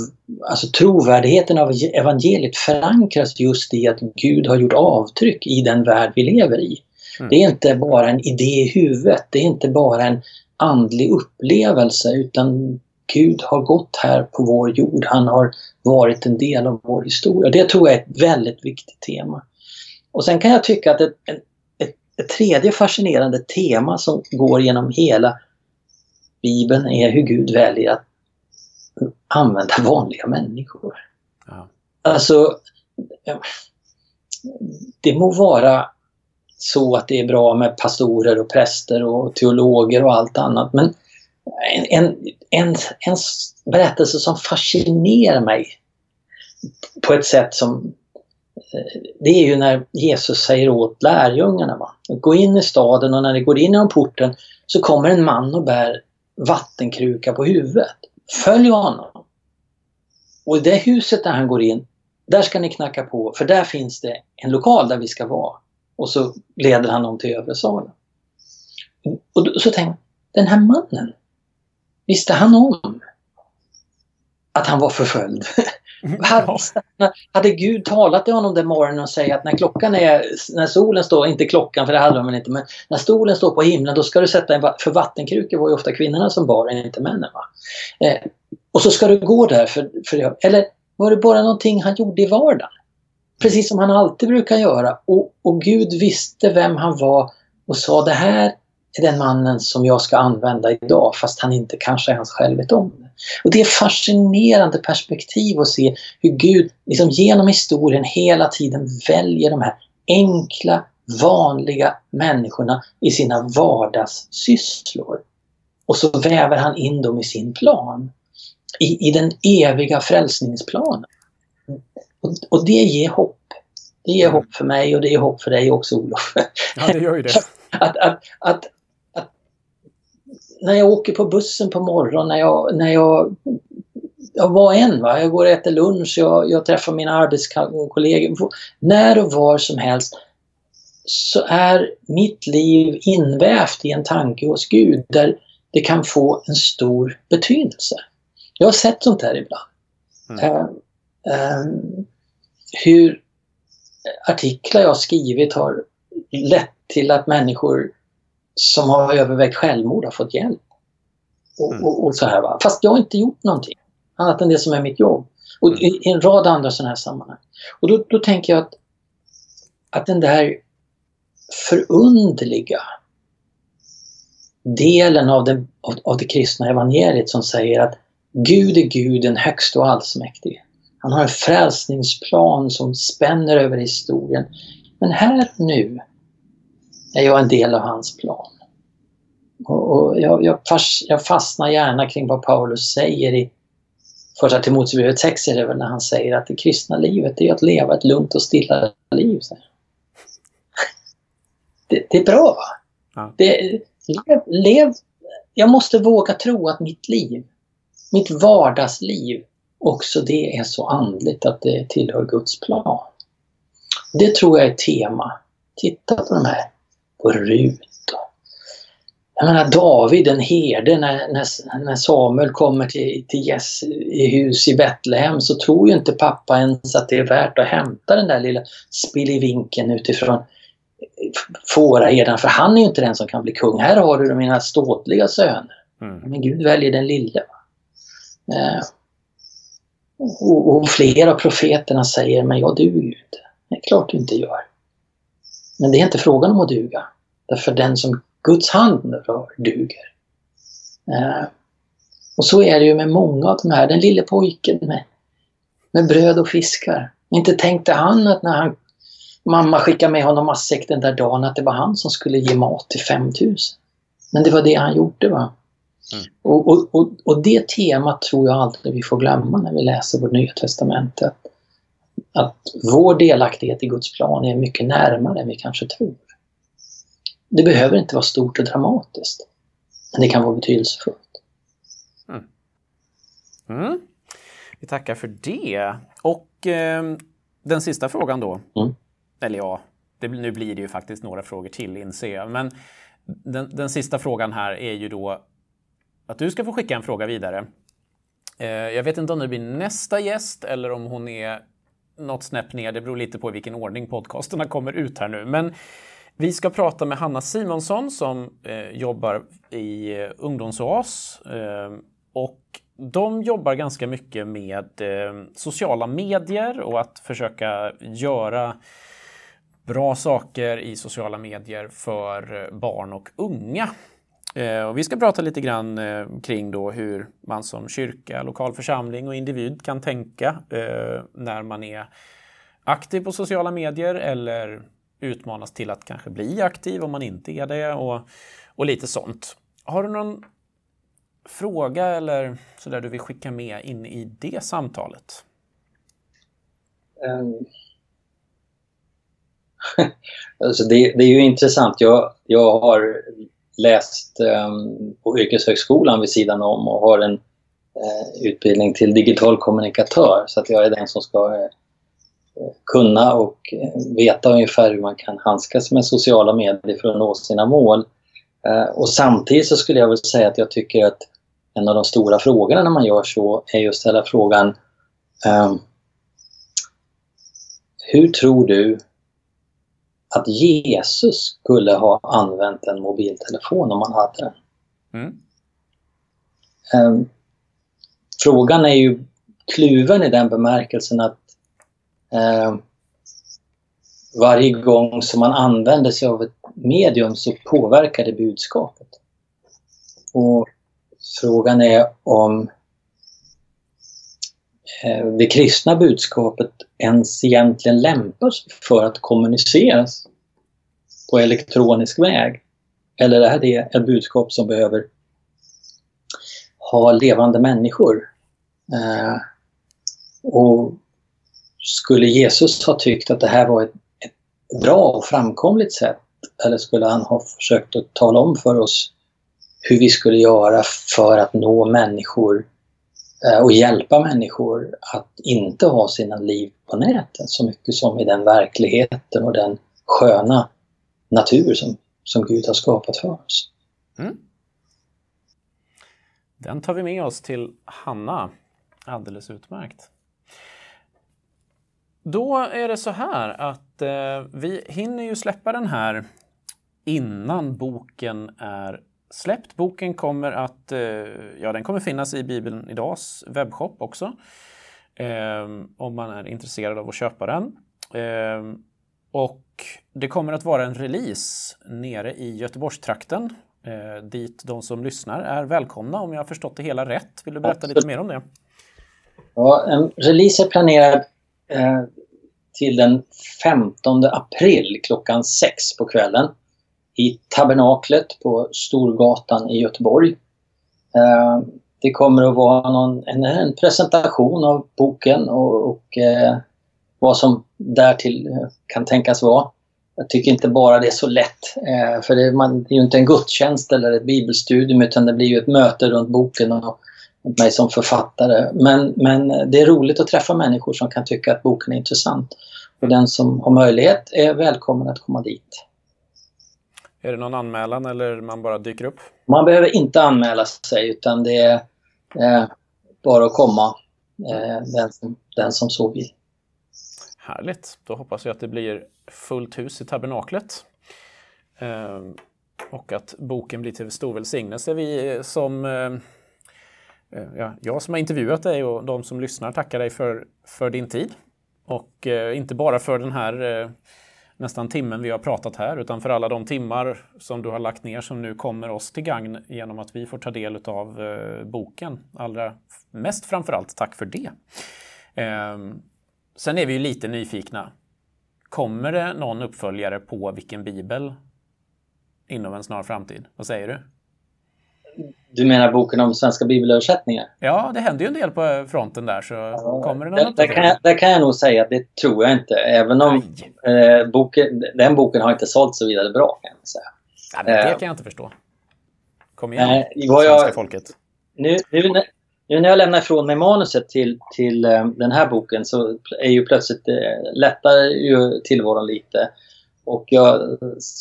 alltså trovärdigheten av evangeliet förankras just i att Gud har gjort avtryck i den värld vi lever i. Mm. Det är inte bara en idé i huvudet, det är inte bara en andlig upplevelse utan Gud har gått här på vår jord. Han har varit en del av vår historia. Det tror jag är ett väldigt viktigt tema. Och sen kan jag tycka att ett, ett, ett tredje fascinerande tema som går genom hela Bibeln är hur Gud väljer att använda vanliga människor. Ja. Alltså, det må vara så att det är bra med pastorer och präster och teologer och allt annat men en, en, en, en berättelse som fascinerar mig på ett sätt som eh, det är ju när Jesus säger åt lärjungarna, va? gå in i staden och när ni går in genom porten så kommer en man och bär vattenkruka på huvudet. Följ honom. Och i det huset där han går in, där ska ni knacka på för där finns det en lokal där vi ska vara. Och så leder han dem till övre salen. Och så tänker den här mannen, visste han om att han var förföljd? Hade, alltså, Hade Gud talat till honom den morgonen och sagt att när klockan är, när solen står, inte klockan för det hade de inte, men när solen står på himlen då ska du sätta en, för vattenkrukor var ju ofta kvinnorna som bar inte männen. Va? Eh, och så ska du gå där för, för, eller var det bara någonting han gjorde i vardagen? Precis som han alltid brukar göra. Och, och Gud visste vem han var och sa det här är den mannen som jag ska använda idag fast han inte kanske ens själv vet om det. Och det är fascinerande perspektiv att se hur Gud liksom genom historien hela tiden väljer de här enkla, vanliga människorna i sina vardagssysslor. Och så väver han in dem i sin plan. I, i den eviga frälsningsplanen. Och, och det ger hopp. Det ger hopp för mig och det ger hopp för dig också Olof. Ja, det gör ju det. att, att, att, att, när jag åker på bussen på morgonen, när jag, när jag, jag var en, va? jag går och äter lunch, jag, jag träffar mina arbetskollegor. När och var som helst så är mitt liv invävt i en tanke hos Gud där det kan få en stor betydelse. Jag har sett sånt här ibland. Mm. Uh, uh, hur artiklar jag skrivit har lett till att människor som har övervägt självmord har fått hjälp. Och, mm. och, och, så här va. Fast jag har inte gjort någonting annat än det som är mitt jobb. Och mm. i, i en rad andra sådana här sammanhang. Och då, då tänker jag att, att den där förundliga delen av det, av, av det kristna evangeliet som säger att Gud är Gud, den högste och allsmäktige. Han har en frälsningsplan som spänner över historien. Men här nu är jag en del av hans plan. Och, och jag, jag, fast, jag, fastnar gärna kring vad Paulus säger i Första Timoteusbrevet 6 är det väl när han säger att det kristna livet är att leva ett lugnt och stilla liv. Det, det, är bra. Ja. Det, lev, lev, jag måste våga tro att mitt liv, mitt vardagsliv, också det är så andligt att det tillhör Guds plan. Det tror jag är tema. Titta på de här, på Rut jag menar David, en herde, när, när, när Samuel kommer till, till Jess i hus i Betlehem så tror ju inte pappa ens att det är värt att hämta den där lilla spillevinken utifrån fåraherden, för han är ju inte den som kan bli kung. Här har du mina ståtliga söner. Mm. Men Gud väljer den lille. Eh, och, och flera av profeterna säger, men jag duger ju inte. Det är klart du inte gör. Men det är inte frågan om att duga. Därför den som Guds hand rör duger. Eh, och så är det ju med många av de här. Den lille pojken med, med bröd och fiskar. Inte tänkte han att när han, mamma skickade med honom matsäck den där dagen att det var han som skulle ge mat till 5000. Men det var det han gjorde. va. Mm. Och, och, och, och, det temat tror jag aldrig vi får glömma när vi läser vårt Nya Testamente. Att, att vår delaktighet i Guds plan är mycket närmare än vi kanske tror. Det behöver inte vara stort och dramatiskt. Men det kan vara betydelsefullt. Mm. Mm. Vi tackar för det. Och eh, den sista frågan då. Mm. Eller ja, det, nu blir det ju faktiskt några frågor till inser jag. Men den, den sista frågan här är ju då att du ska få skicka en fråga vidare. Eh, jag vet inte om det blir nästa gäst eller om hon är något snäpp ner. Det beror lite på i vilken ordning podcasterna kommer ut här nu. Men vi ska prata med Hanna Simonsson som eh, jobbar i eh, Ungdomsoas. Eh, och de jobbar ganska mycket med eh, sociala medier och att försöka göra bra saker i sociala medier för eh, barn och unga. Eh, och vi ska prata lite grann eh, kring då hur man som kyrka, lokal församling och individ kan tänka när man är aktiv på sociala medier eller utmanas till att kanske bli aktiv om man inte är det och, och lite sånt. Har du någon fråga eller så där du vill skicka med in i det samtalet? Um, alltså det, det, är ju intressant. Jag, jag har läst um, på yrkeshögskolan vid sidan om och har en uh, utbildning till digital kommunikatör så att jag är den som ska uh, kunna och uh, veta ungefär hur man kan handskas med sociala medier för att nå sina mål. och samtidigt så skulle jag väl säga att jag tycker att en av de stora frågorna när man gör så är just hela frågan um, Hur tror du att Jesus skulle ha använt en mobiltelefon om han hade den? Mm. Um, frågan är ju kluven i den bemärkelsen att eh, varje gång som man använder sig av ett medium så påverkar det budskapet. Och Frågan är om eh, det kristna budskapet ens egentligen lämpar sig för att kommuniceras på elektronisk väg. Eller är det ett budskap som behöver ha levande människor? Eh, och skulle Jesus ha tyckt att det här var ett, ett bra och framkomligt sätt eller skulle han ha försökt att tala om för oss hur vi skulle göra för att nå människor eh, och hjälpa människor att inte ha sina liv på nätet så mycket som i den verkligheten och den sköna natur som, som Gud har skapat för oss. Mm. Den tar vi med oss till Hanna. Alldeles utmärkt. Då är det så här att eh, vi hinner ju släppa den här innan boken är släppt. Boken kommer att eh, ja, den kommer finnas i Bibeln Idags webbshop också. Eh, om man är intresserad av att köpa den. Eh, och det kommer att vara en release nere i Göteborgstrakten eh, dit de som lyssnar är välkomna om jag har förstått det hela rätt. Vill du berätta lite mer om det? Ja, en release är planerad eh, till den 15 april klockan 6 på kvällen i Tabernaklet på Storgatan i Göteborg. Eh, det kommer att vara någon, en, en presentation av boken och, och eh, vad som därtill eh, kan tänkas vara. Jag tycker inte bara det är så lätt, eh, för det, man, det är ju inte en gudstjänst eller ett bibelstudium utan det blir ju ett möte runt boken och mig som författare. Men, men det är roligt att träffa människor som kan tycka att boken är intressant. Och den som har möjlighet är välkommen att komma dit. Är det någon anmälan eller man bara dyker upp? Man behöver inte anmäla sig utan det är eh, bara att komma eh, den, som, den som så vill. Härligt! Då hoppas jag att det blir fullt hus i tabernaklet. Eh, och att boken blir till stor välsignelse. Vi som, eh, Eh, ja, jag som har intervjuat dig och de som lyssnar tackar dig för, för din tid. Och eh, inte bara för den här eh, nästan timmen vi har pratat här, utan för alla de timmar som du har lagt ner som nu kommer oss till gagn genom att vi får ta del av eh, boken. Allra mest framförallt tack för det. Eh, sen är vi ju lite nyfikna. Kommer det någon uppföljare på Vilken bibel inom en snar framtid? Vad säger du? Du menar boken om svenska bibelöversättningar? Ja, det händer ju en del på fronten där. Så ja, kommer det någon där, kan jag, där kan jag nog säga att det tror jag inte. Även om eh, boken, den boken har inte sålt så vidare bra kan jag säga. Ja, det eh, kan jag inte förstå. Kom igen, eh, svenska jag, folket. Nu, nu, nu, när jag lämnar ifrån mig manuset till, till um, den här boken så är ju plötsligt eh, lättar ju tillvaron lite. Och jag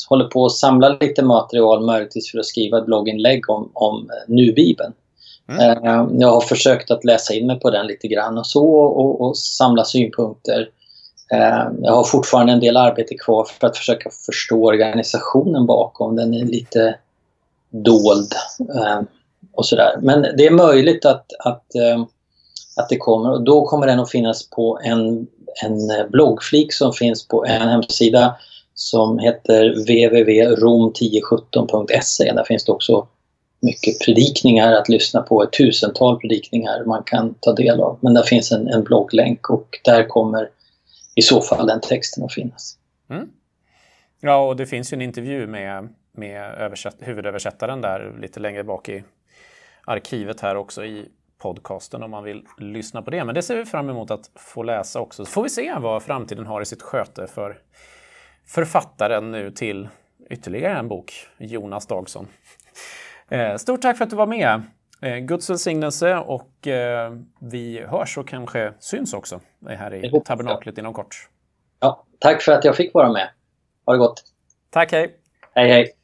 håller på att samla lite material möjligtvis för att skriva ett blogginlägg om, om nubibeln. Mm. Eh, jag har försökt att läsa in mig på den lite grann och så och, och samla synpunkter. Eh, jag har fortfarande en del arbete kvar för att försöka förstå organisationen bakom. Den är lite dold eh, och sådär. Men det är möjligt att, att, att det kommer och då kommer den att finnas på en, en bloggflik som finns på en hemsida som heter www.rom1017.se. Där finns det också mycket predikningar att lyssna på, ett tusental predikningar man kan ta del av. Men där finns en, en blogglänk och där kommer i så fall den texten att finnas. Mm. Ja, och det finns ju en intervju med, med översätt, huvudöversättaren där lite längre bak i arkivet här också i podcasten om man vill lyssna på det. Men det ser vi fram emot att få läsa också. Så får vi se vad framtiden har i sitt sköte för författaren nu till ytterligare en bok, Jonas Dagsson. Eh, stort tack för att du var med. Eh, Guds välsignelse och eh, vi hörs och kanske syns också här i tabernaklet inom kort. Ja, tack för att jag fick vara med. Ha det gott. Tack, hej. Hej, hej.